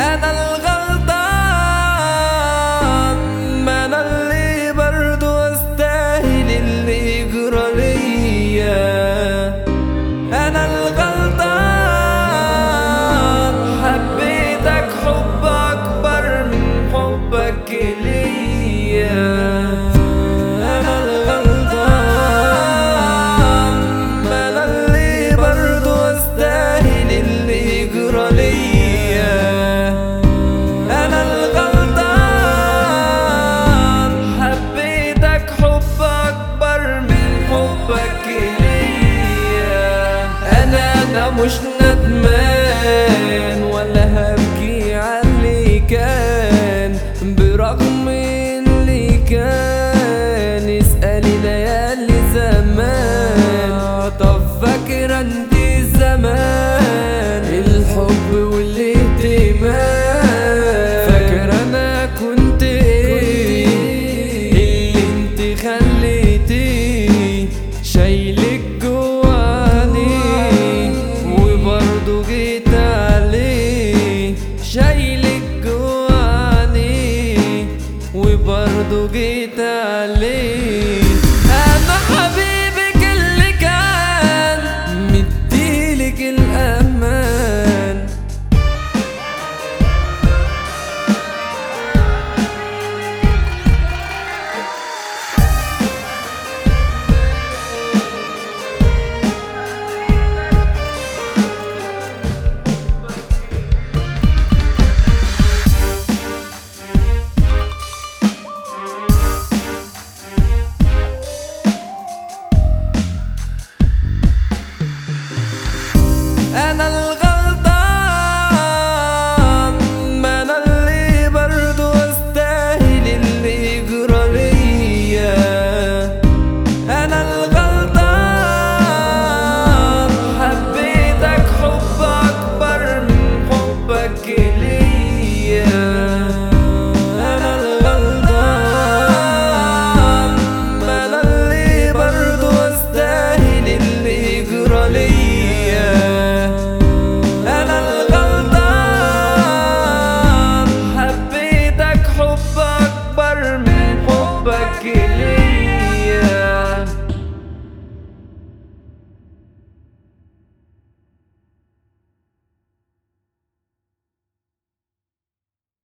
and the مش ندمان ولا هبكي عاللي كان برغم اللي كان. اسألي ليالي زمان. طب فاكرة انت زمان؟ قتالي أنا حبيبك اللي كان مديلك الامل كان الغ